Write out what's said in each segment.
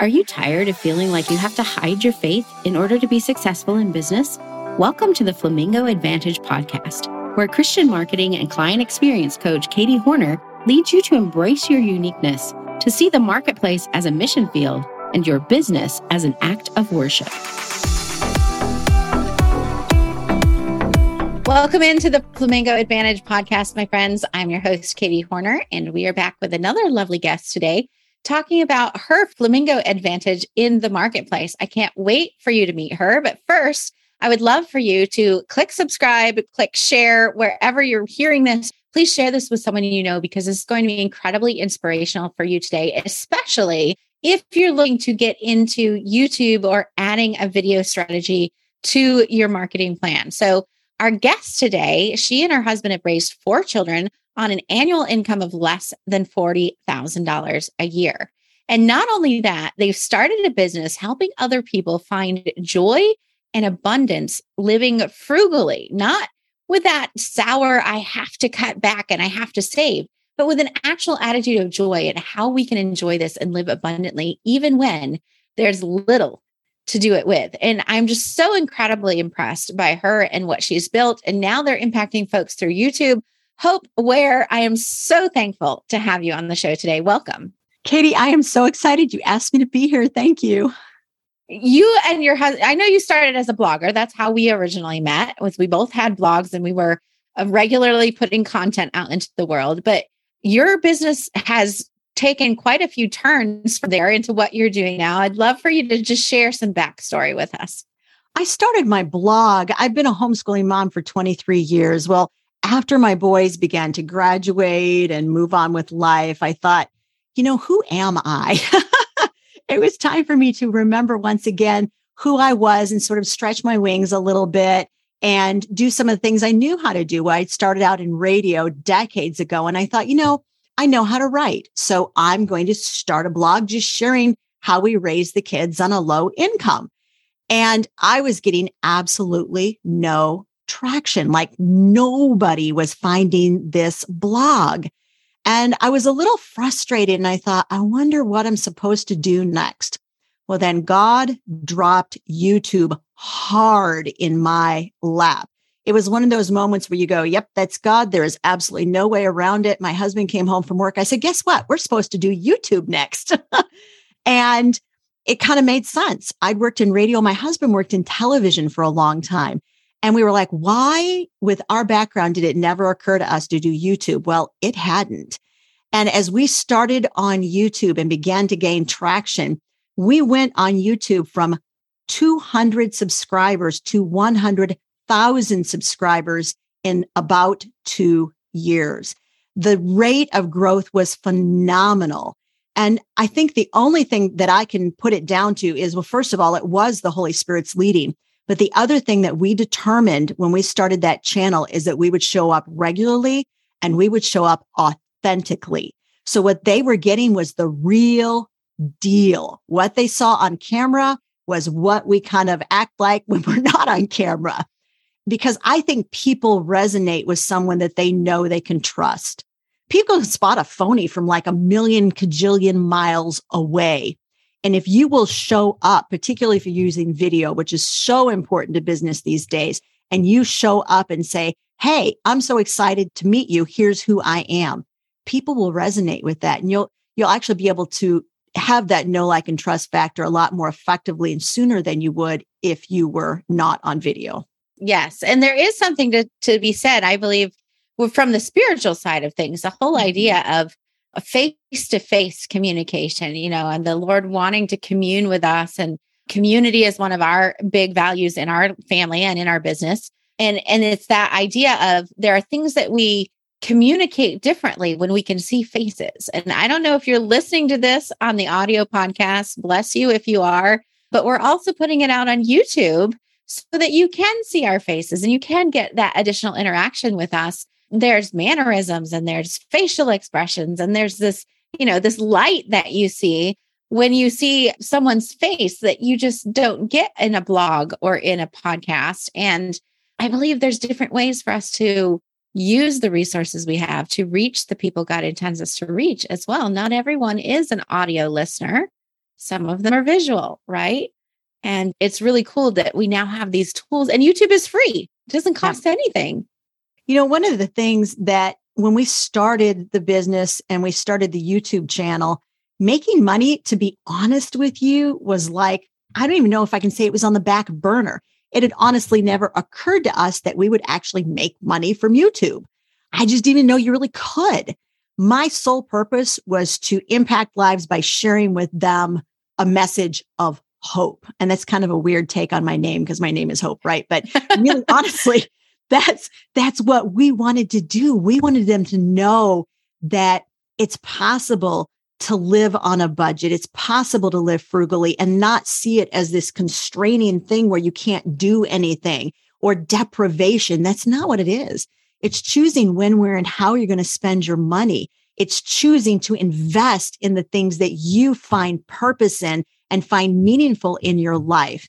Are you tired of feeling like you have to hide your faith in order to be successful in business? Welcome to the Flamingo Advantage podcast, where Christian marketing and client experience coach Katie Hornor leads you to embrace your uniqueness, to see the marketplace as a mission field and your business as an act of worship. Welcome into the Flamingo Advantage podcast, my friends. I'm your host, Katie Hornor, and we are back with another lovely guest today talking about her flamingo advantage in the marketplace. I can't wait for you to meet her. But first, I would love for you to click subscribe, click share wherever you're hearing this. Please share this with someone you know because is going to be incredibly inspirational for you today, especially if you're looking to get into YouTube or adding a video strategy to your marketing plan. So, our guest today, she and her husband have raised four children on an annual income of less than $40,000 a year. And not only that, they've started a business helping other people find joy and abundance living frugally, not with that sour, I have to cut back and I have to save, but with an actual attitude of joy and how we can enjoy this and live abundantly, even when there's little to do it with. And I'm just so incredibly impressed by her and what she's built. And now they're impacting folks through YouTube Hope Ware, I am so thankful to have you on the show today. Welcome. Katie, I am so excited you asked me to be here. Thank you. You and your husband, I know you started as a blogger. That's how we originally met. Was we both had blogs and we were uh, regularly putting content out into the world, but your business has taken quite a few turns from there into what you're doing now. I'd love for you to just share some backstory with us. I started my blog. I've been a homeschooling mom for 23 years. Well, after my boys began to graduate and move on with life, I thought, you know, who am I? it was time for me to remember once again who I was and sort of stretch my wings a little bit and do some of the things I knew how to do. I started out in radio decades ago and I thought, you know, I know how to write. So I'm going to start a blog just sharing how we raise the kids on a low income. And I was getting absolutely no traction. Like nobody was finding this blog. And I was a little frustrated and I thought, I wonder what I'm supposed to do next. Well, then God dropped YouTube hard in my lap. It was one of those moments where you go, Yep, that's God. There is absolutely no way around it. My husband came home from work. I said, Guess what? We're supposed to do YouTube next. and it kind of made sense. I'd worked in radio. My husband worked in television for a long time. And we were like, why, with our background, did it never occur to us to do YouTube? Well, it hadn't. And as we started on YouTube and began to gain traction, we went on YouTube from 200 subscribers to 100,000 subscribers in about two years. The rate of growth was phenomenal. And I think the only thing that I can put it down to is, well, first of all, it was the Holy Spirit's leading. But the other thing that we determined when we started that channel is that we would show up regularly and we would show up authentically. So what they were getting was the real deal. What they saw on camera was what we kind of act like when we're not on camera. Because I think people resonate with someone that they know they can trust. People can spot a phony from like a million cajillion miles away. And if you will show up, particularly if you're using video, which is so important to business these days, and you show up and say, Hey, I'm so excited to meet you. Here's who I am. People will resonate with that. And you'll, you'll actually be able to have that know, like, and trust factor a lot more effectively and sooner than you would if you were not on video. Yes. And there is something to, to be said, I believe, from the spiritual side of things, the whole mm-hmm. idea of face to face communication, you know, and the Lord wanting to commune with us. And community is one of our big values in our family and in our business. And, and it's that idea of there are things that we communicate differently when we can see faces. And I don't know if you're listening to this on the audio podcast, bless you if you are, but we're also putting it out on YouTube so that you can see our faces and you can get that additional interaction with us there's mannerisms and there's facial expressions and there's this, you know, this light that you see when you see someone's face that you just don't get in a blog or in a podcast. And I believe there's different ways for us to use the resources we have to reach the people God intends us to reach as well. Not everyone is an audio listener. some of them are visual, right? And it's really cool that we now have these tools and YouTube is free. It doesn't cost yeah. anything. You know, one of the things that when we started the business and we started the YouTube channel, making money, to be honest with you, was like, I don't even know if I can say it was on the back burner. It had honestly never occurred to us that we would actually make money from YouTube. I just didn't know you really could. My sole purpose was to impact lives by sharing with them a message of hope. And that's kind of a weird take on my name because my name is Hope, right? But really, honestly, that's that's what we wanted to do. We wanted them to know that it's possible to live on a budget. It's possible to live frugally and not see it as this constraining thing where you can't do anything or deprivation. That's not what it is. It's choosing when, where, and how you're going to spend your money. It's choosing to invest in the things that you find purpose in and find meaningful in your life.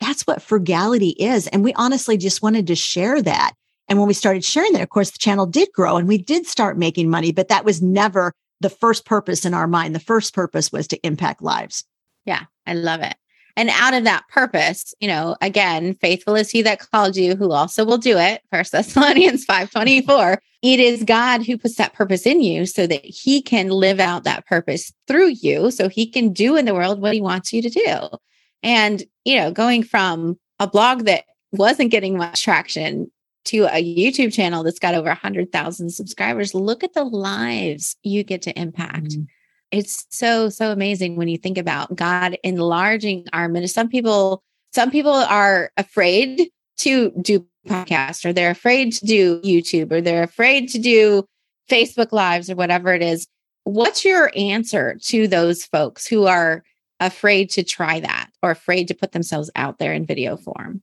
That's what frugality is. And we honestly just wanted to share that. And when we started sharing that, of course, the channel did grow and we did start making money, but that was never the first purpose in our mind. The first purpose was to impact lives. Yeah, I love it. And out of that purpose, you know, again, faithful is he that called you, who also will do it. First Thessalonians 524. It is God who puts that purpose in you so that he can live out that purpose through you, so he can do in the world what he wants you to do. And, you know, going from a blog that wasn't getting much traction to a YouTube channel that's got over 100,000 subscribers, look at the lives you get to impact. Mm-hmm. It's so, so amazing when you think about God enlarging our ministry. Some people, some people are afraid to do podcast or they're afraid to do YouTube or they're afraid to do Facebook lives or whatever it is. What's your answer to those folks who are afraid to try that or afraid to put themselves out there in video form?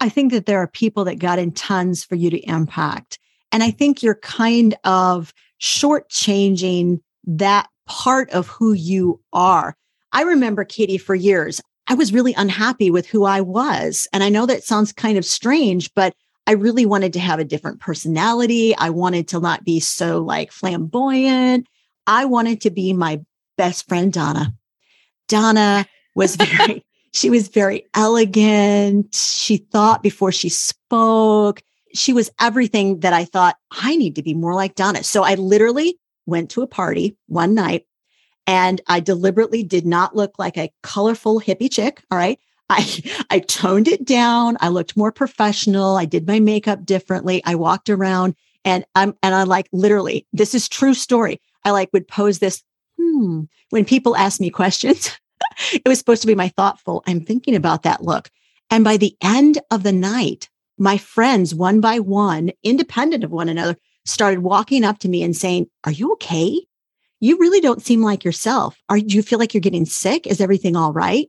I think that there are people that got in tons for you to impact. And I think you're kind of shortchanging that part of who you are. I remember, Katie, for years, I was really unhappy with who I was. And I know that sounds kind of strange, but I really wanted to have a different personality. I wanted to not be so like flamboyant. I wanted to be my best friend, Donna. Donna was very, she was very elegant. She thought before she spoke. She was everything that I thought I need to be more like Donna. So I literally went to a party one night and I deliberately did not look like a colorful hippie chick. All right. I, I toned it down. I looked more professional. I did my makeup differently. I walked around and I'm, and I like literally, this is true story. I like would pose this, hmm, when people ask me questions, it was supposed to be my thoughtful, I'm thinking about that look. And by the end of the night, my friends, one by one, independent of one another, started walking up to me and saying, Are you okay? You really don't seem like yourself. Are do you feel like you're getting sick? Is everything all right?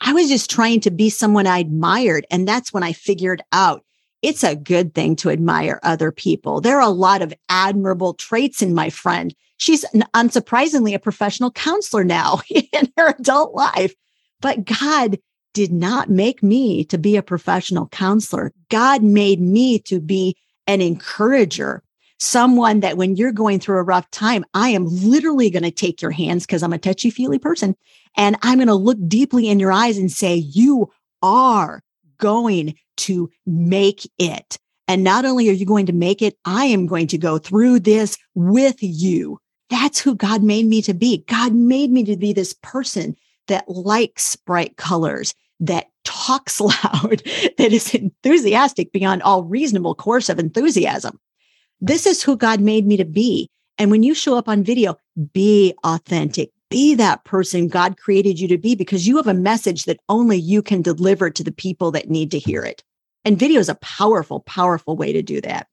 I was just trying to be someone I admired. And that's when I figured out it's a good thing to admire other people. There are a lot of admirable traits in my friend. She's unsurprisingly a professional counselor now in her adult life. But God did not make me to be a professional counselor. God made me to be an encourager, someone that when you're going through a rough time, I am literally going to take your hands because I'm a touchy feely person. And I'm going to look deeply in your eyes and say, you are going to make it. And not only are you going to make it, I am going to go through this with you. That's who God made me to be. God made me to be this person that likes bright colors, that talks loud, that is enthusiastic beyond all reasonable course of enthusiasm. This is who God made me to be. And when you show up on video, be authentic. Be that person God created you to be because you have a message that only you can deliver to the people that need to hear it. And video is a powerful, powerful way to do that.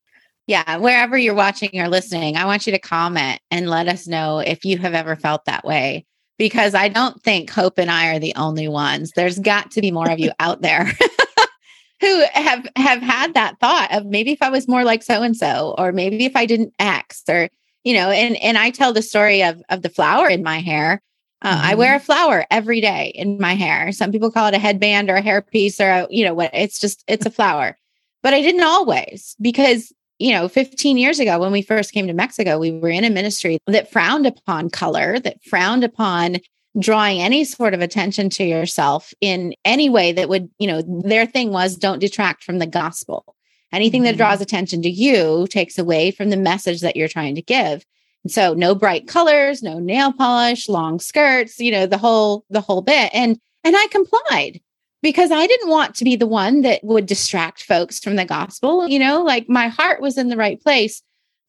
Yeah, wherever you're watching or listening, I want you to comment and let us know if you have ever felt that way. Because I don't think Hope and I are the only ones. There's got to be more of you out there who have have had that thought of maybe if I was more like so and so, or maybe if I didn't X, or you know. And and I tell the story of of the flower in my hair. Uh, mm-hmm. I wear a flower every day in my hair. Some people call it a headband or a hairpiece or a, you know what. It's just it's a flower, but I didn't always because you know, 15 years ago when we first came to Mexico, we were in a ministry that frowned upon color, that frowned upon drawing any sort of attention to yourself in any way that would, you know, their thing was don't detract from the gospel. Anything mm-hmm. that draws attention to you takes away from the message that you're trying to give. And so no bright colors, no nail polish, long skirts, you know, the whole the whole bit. And and I complied because I didn't want to be the one that would distract folks from the gospel, you know, like my heart was in the right place.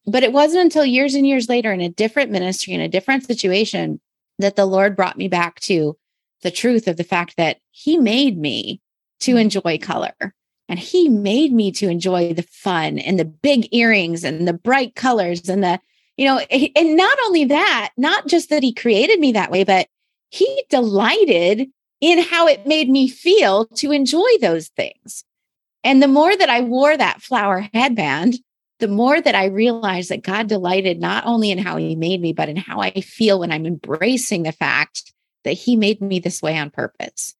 But it wasn't until years and years later in a different ministry in a different situation that the Lord brought me back to the truth of the fact that He made me to mm. enjoy color. And he made me to enjoy the fun and the big earrings and the bright colors and the, you know, and not only that, not just that he created me that way, but he delighted in how it made me feel to enjoy those things. And the more that I wore that flower headband, the more that I realized that God delighted not only in how he made me, but in how I feel when I'm embracing the fact that he made me this way on purpose.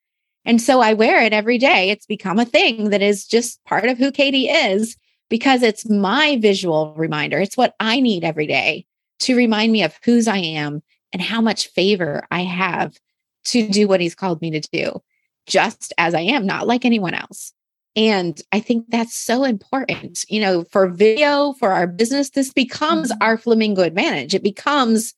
And so I wear it every day. It's become a thing that is just part of who Katie is because it's my visual reminder. It's what I need every day to remind me of whose I am and how much favor I have to do what he's called me to do, just as I am, not like anyone else. And I think that's so important. You know, for video, for our business, this becomes mm-hmm. our flamingo advantage. It becomes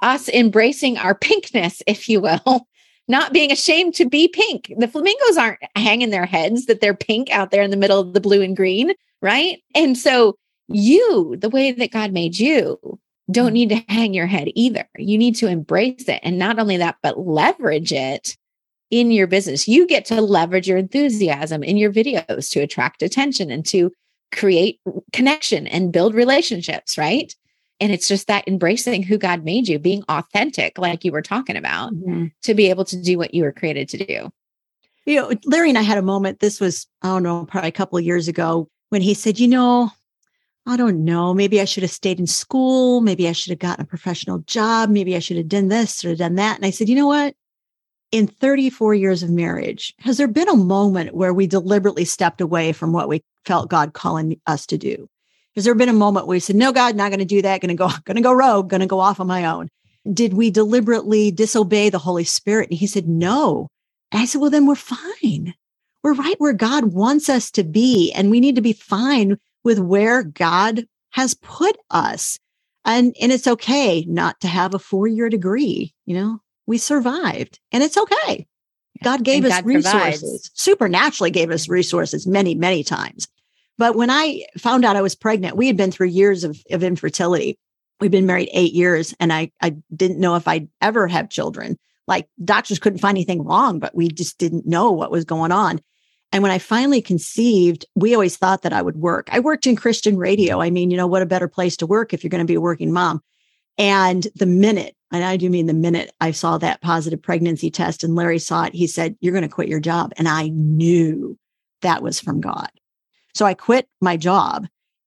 us embracing our pinkness, if you will, not being ashamed to be pink. The flamingos aren't hanging their heads that they're pink out there in the middle of the blue and green, right? And so you, the way that God made you, don't need to hang your head either. You need to embrace it. And not only that, but leverage it in your business. You get to leverage your enthusiasm in your videos to attract attention and to create connection and build relationships, right? And it's just that embracing who God made you, being authentic, like you were talking about, mm-hmm. to be able to do what you were created to do. You know, Larry and I had a moment. This was, I don't know, probably a couple of years ago when he said, you know, I don't know, maybe I should have stayed in school. Maybe I should have gotten a professional job. Maybe I should have done this or done that. And I said, you know what? In 34 years of marriage, has there been a moment where we deliberately stepped away from what we felt God calling us to do? Has there been a moment where we said, no, God, not going to do that, going to go, going to go rogue, going to go off on my own? Did we deliberately disobey the Holy Spirit? And he said, no. And I said, well, then we're fine. We're right where God wants us to be. And we need to be fine with where God has put us. And, and it's okay not to have a four year degree. You know, we survived and it's okay. God gave and us God resources, provides. supernaturally gave us resources many, many times. But when I found out I was pregnant, we had been through years of, of infertility. We've been married eight years and I, I didn't know if I'd ever have children. Like doctors couldn't find anything wrong, but we just didn't know what was going on. And when I finally conceived, we always thought that I would work. I worked in Christian radio. I mean, you know, what a better place to work if you're going to be a working mom. And the minute, and I do mean the minute I saw that positive pregnancy test and Larry saw it, he said, You're going to quit your job. And I knew that was from God. So I quit my job.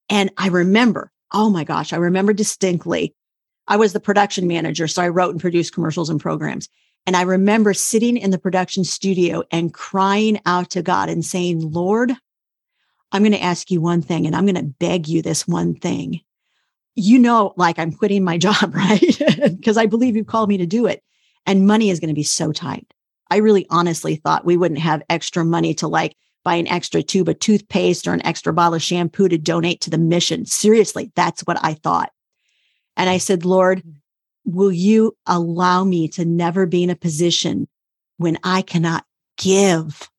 And I remember, oh my gosh, I remember distinctly. I was the production manager. So I wrote and produced commercials and programs. And I remember sitting in the production studio and crying out to God and saying, Lord, I'm going to ask you one thing and I'm going to beg you this one thing. You know, like I'm quitting my job, right? Because I believe you called me to do it. And money is going to be so tight. I really honestly thought we wouldn't have extra money to like buy an extra tube of toothpaste or an extra bottle of shampoo to donate to the mission. Seriously, that's what I thought. And I said, Lord, mm-hmm. Will you allow me to never be in a position when I cannot give,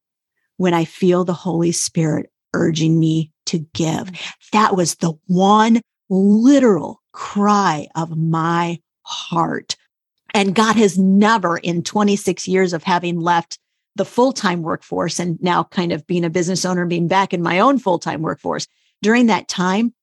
when I feel the Holy Spirit urging me to give? Mm. That was the one literal cry of my heart. And God has never, in 26 years of having left the full time workforce and now kind of being a business owner, and being back in my own full time workforce. During that time,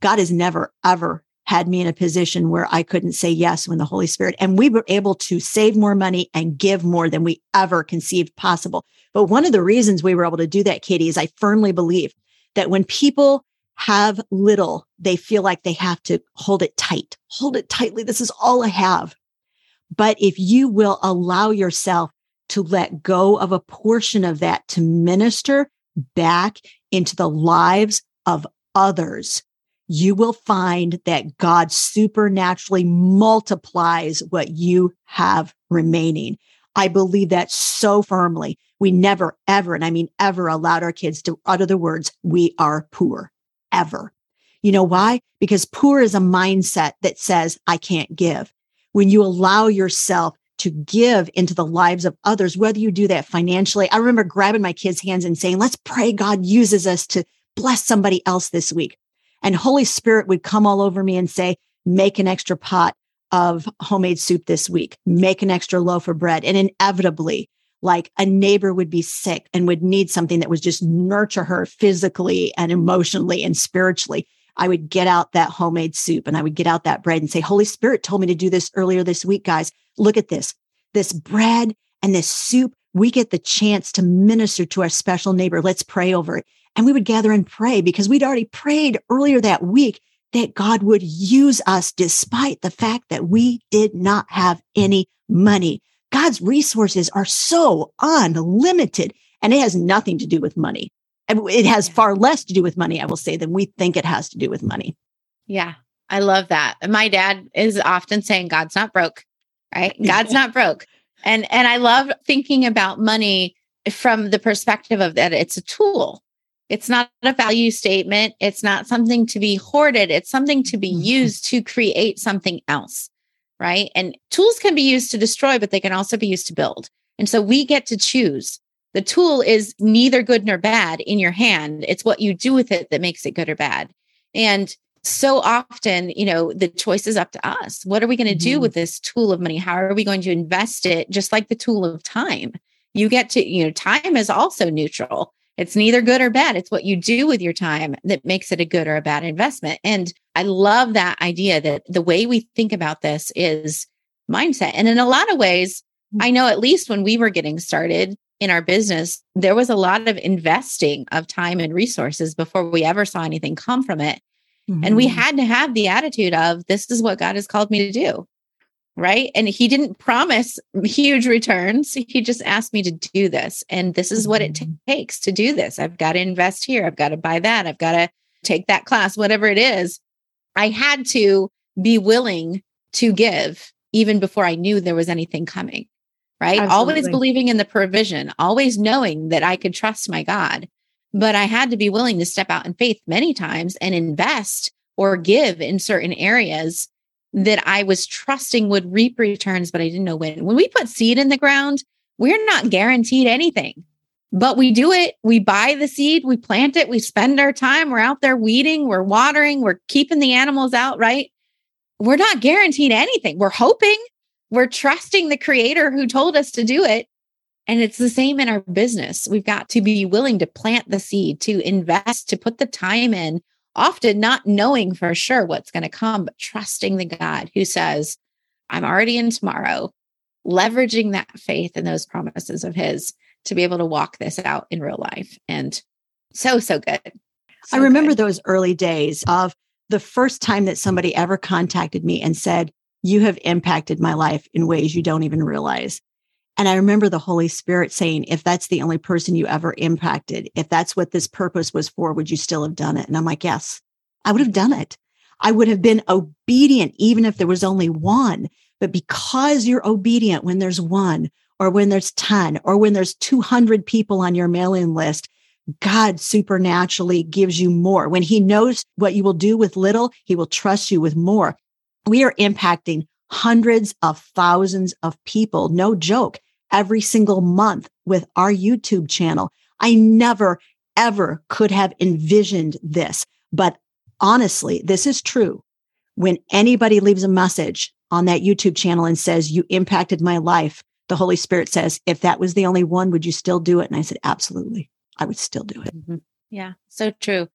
God has never, ever had me in a position where I couldn't say yes when the Holy Spirit, and we were able to save more money and give more than we ever conceived possible. But one of the reasons we were able to do that, Katie, is I firmly believe that when people have little, they feel like they have to hold it tight, hold it tightly. This is all I have. But if you will allow yourself to let go of a portion of that to minister back into the lives of others, you will find that God supernaturally multiplies what you have remaining. I believe that so firmly. We never, ever, and I mean ever, allowed our kids to utter the words, we are poor, ever. You know why? Because poor is a mindset that says, I can't give. When you allow yourself to give into the lives of others, whether you do that financially. I remember grabbing my kids' hands and saying, let's pray God uses us to bless somebody else this week. And Holy Spirit would come all over me and say, make an extra pot of homemade soup this week, make an extra loaf of bread. And inevitably, like a neighbor would be sick and would need something that was just nurture her physically and emotionally and spiritually. I would get out that homemade soup and I would get out that bread and say, Holy Spirit told me to do this earlier this week, guys. Look at this, this bread and this soup. We get the chance to minister to our special neighbor. Let's pray over it. And we would gather and pray because we'd already prayed earlier that week that God would use us despite the fact that we did not have any money. God's resources are so unlimited and it has nothing to do with money. It has far less to do with money, I will say, than we think it has to do with money. Yeah, I love that. My dad is often saying, God's not broke, right? God's not broke. And and I love thinking about money from the perspective of that it's a tool. It's not a value statement. It's not something to be hoarded. It's something to be mm-hmm. used to create something else. Right. And tools can be used to destroy, but they can also be used to build. And so we get to choose. The tool is neither good nor bad in your hand. It's what you do with it that makes it good or bad. And so often, you know, the choice is up to us. What are we going to mm-hmm. do with this tool of money? How are we going to invest it? Just like the tool of time. You get to, you know, time is also neutral. It's neither good or bad. It's what you do with your time that makes it a good or a bad investment. And I love that idea that the way we think about this is mindset. And in a lot of ways, I mm-hmm. know at least when we were getting started in our business, there was a lot of investing of time and resources before we ever saw anything come from it. Mm-hmm. And we mm-hmm. had to have the attitude of this is what God has called me to do right? And he didn't promise huge returns. He just asked me to do this. And this is what it t- mm-hmm. takes to do this. I've got to invest here. I've got to buy that. I've got to take that class, whatever it is. I had to be willing to give even before I knew there was anything coming, right? Absolutely. Always believing in the provision, always knowing that I could trust my God. But I had to be willing to step out in faith many times and invest or give in certain areas that I was trusting would reap returns, but I didn't know when. When we put seed in the ground, we're not guaranteed anything, but we do it. We buy the seed, we plant it, we spend our time, we're out there weeding, we're watering, we're keeping the animals out, right? We're not guaranteed anything. We're hoping, we're trusting the creator who told us to do it. And it's the same in our business. We've got to be willing to plant the seed, to invest, to put the time in often not knowing for sure what's going to come, but trusting the God who says, I'm already in tomorrow, leveraging that faith and those promises of His to be able to walk this out in real life. And so, so good. So I remember good. those early days of the first time that somebody ever contacted me and said, You have impacted my life in ways you don't even realize. And I remember the Holy Spirit saying, if that's the only person you ever impacted, if that's what this purpose was for, would you still have done it? And I'm like, yes, I would have done it. I would have been obedient, even if there was only one. But because you're obedient when there's one, or when there's 10, or when there's 200 people on your mailing list, God supernaturally gives you more. When he knows what you will do with little, he will trust you with more. We are impacting hundreds of thousands of people. No joke every single month with our YouTube channel. I never, ever could have envisioned this. But honestly, this is true. When anybody leaves a message on that YouTube channel and says, You impacted my life, the Holy Spirit says, If that was the only one, would you still do it? And I said, Absolutely. I would still do it. Mm-hmm. Yeah, so true.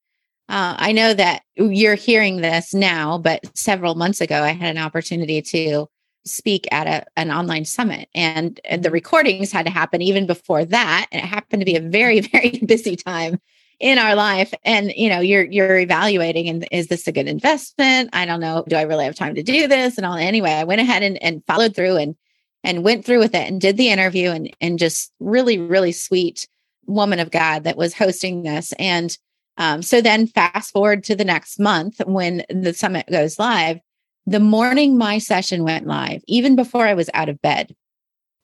Uh, I know that you're hearing this now, but several months ago, I had an opportunity to speak at a, an online summit and, and the mm-hmm. recordings had to happen even before that and it happened to be a very very busy time in our life and you know you're you're evaluating and is this a good investment i don't know do i really have time to do this and all anyway i went ahead and, and followed through and and went through with it and did the interview and and just really really sweet woman of god that was hosting this and Um, so then fast forward to the next month when the summit goes live. The morning my session went live, even before I was out of bed,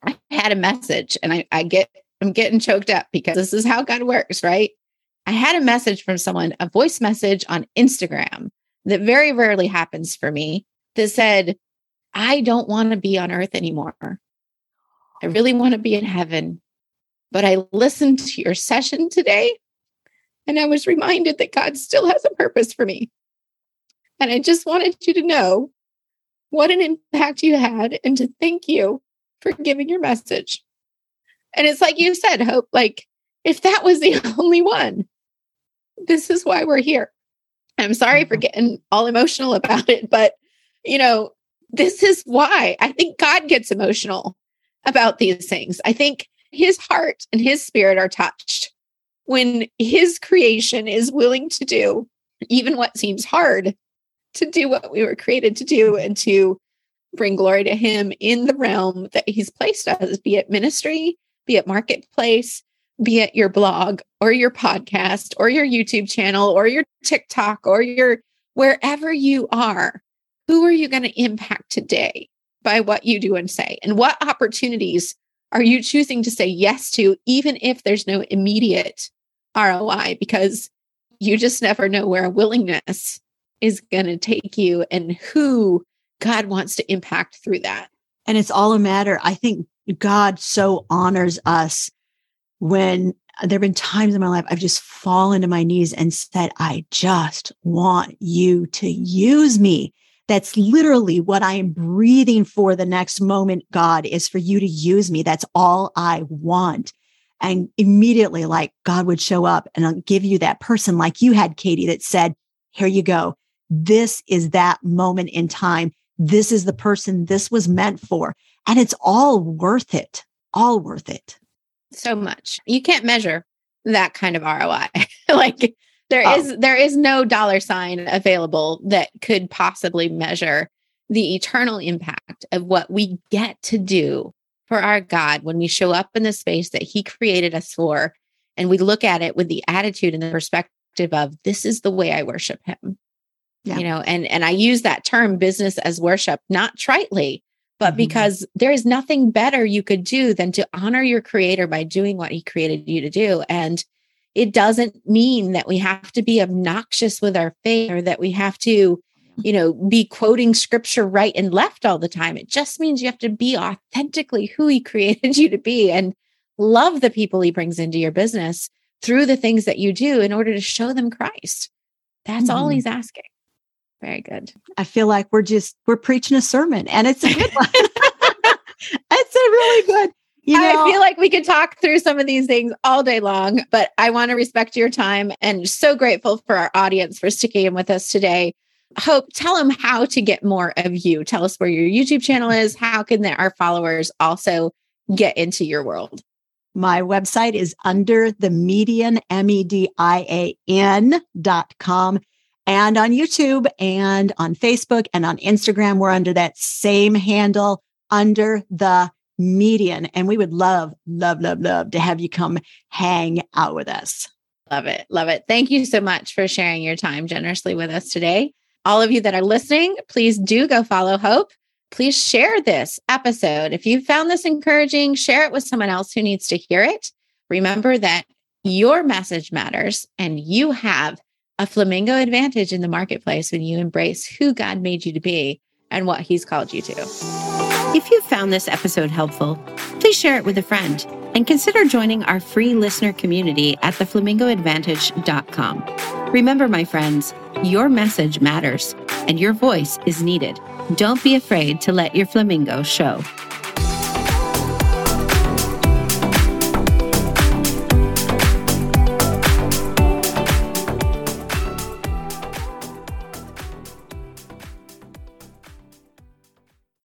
I had a message and I, I get, I'm getting choked up because this is how God works, right? I had a message from someone, a voice message on Instagram that very rarely happens for me that said, I don't want to be on earth anymore. I really want to be in heaven. But I listened to your session today and I was reminded that God still has a purpose for me. And I just wanted you to know what an impact you had and to thank you for giving your message. And it's like you said, Hope, like if that was the only one, this is why we're here. I'm sorry for mm-hmm. getting all emotional about it, but you know, this is why I think God gets emotional about these things. I think his heart and his spirit are touched when his creation is willing to do even what seems hard to do what we were created to do and to bring glory to him in the realm that he's placed us, be it ministry, be it marketplace, be it your blog or your podcast or your YouTube channel or your TikTok or your wherever you are. Who are you going to impact today by what you do and say? And what opportunities are you choosing to say yes to, even if there's no immediate ROI? Because you just never know where a willingness is going to take you and who God wants to impact through that. And it's all a matter. I think God so honors us when there have been times in my life I've just fallen to my knees and said, I just want you to use me. That's literally what I am breathing for the next moment, God, is for you to use me. That's all I want. And immediately, like God would show up and I'll give you that person like you had, Katie, that said, Here you go. This is that moment in time. This is the person this was meant for. And it's all worth it, all worth it. So much. You can't measure that kind of ROI. like there oh. is there is no dollar sign available that could possibly measure the eternal impact of what we get to do for our God when we show up in the space that He created us for. And we look at it with the attitude and the perspective of this is the way I worship Him. Yeah. You know, and and I use that term business as worship, not tritely, but mm-hmm. because there is nothing better you could do than to honor your creator by doing what he created you to do. And it doesn't mean that we have to be obnoxious with our faith or that we have to you know be quoting scripture right and left all the time it just means you have to be authentically who he created you to be and love the people he brings into your business through the things that you do in order to show them christ that's mm-hmm. all he's asking very good i feel like we're just we're preaching a sermon and it's a good one it's a really good you know, I feel like we could talk through some of these things all day long, but I want to respect your time and so grateful for our audience for sticking in with us today. Hope, tell them how to get more of you. Tell us where your YouTube channel is. How can our followers also get into your world? My website is under the median, M E D I A N dot com. And on YouTube and on Facebook and on Instagram, we're under that same handle, under the median. And we would love, love, love, love to have you come hang out with us. Love it. Love it. Thank you so much for sharing your time generously with us today. All of you that are listening, please do go follow Hope. Please share this episode. If you found this encouraging, share it with someone else who needs to hear it. Remember that your message matters and you have a flamingo advantage in the marketplace when you embrace who God made you to be and what He's called you to. If you found this episode helpful, please share it with a friend and consider joining our free listener community at theflamingoadvantage.com. Remember, my friends, your message matters and your voice is needed. Don't be afraid to let your flamingo show.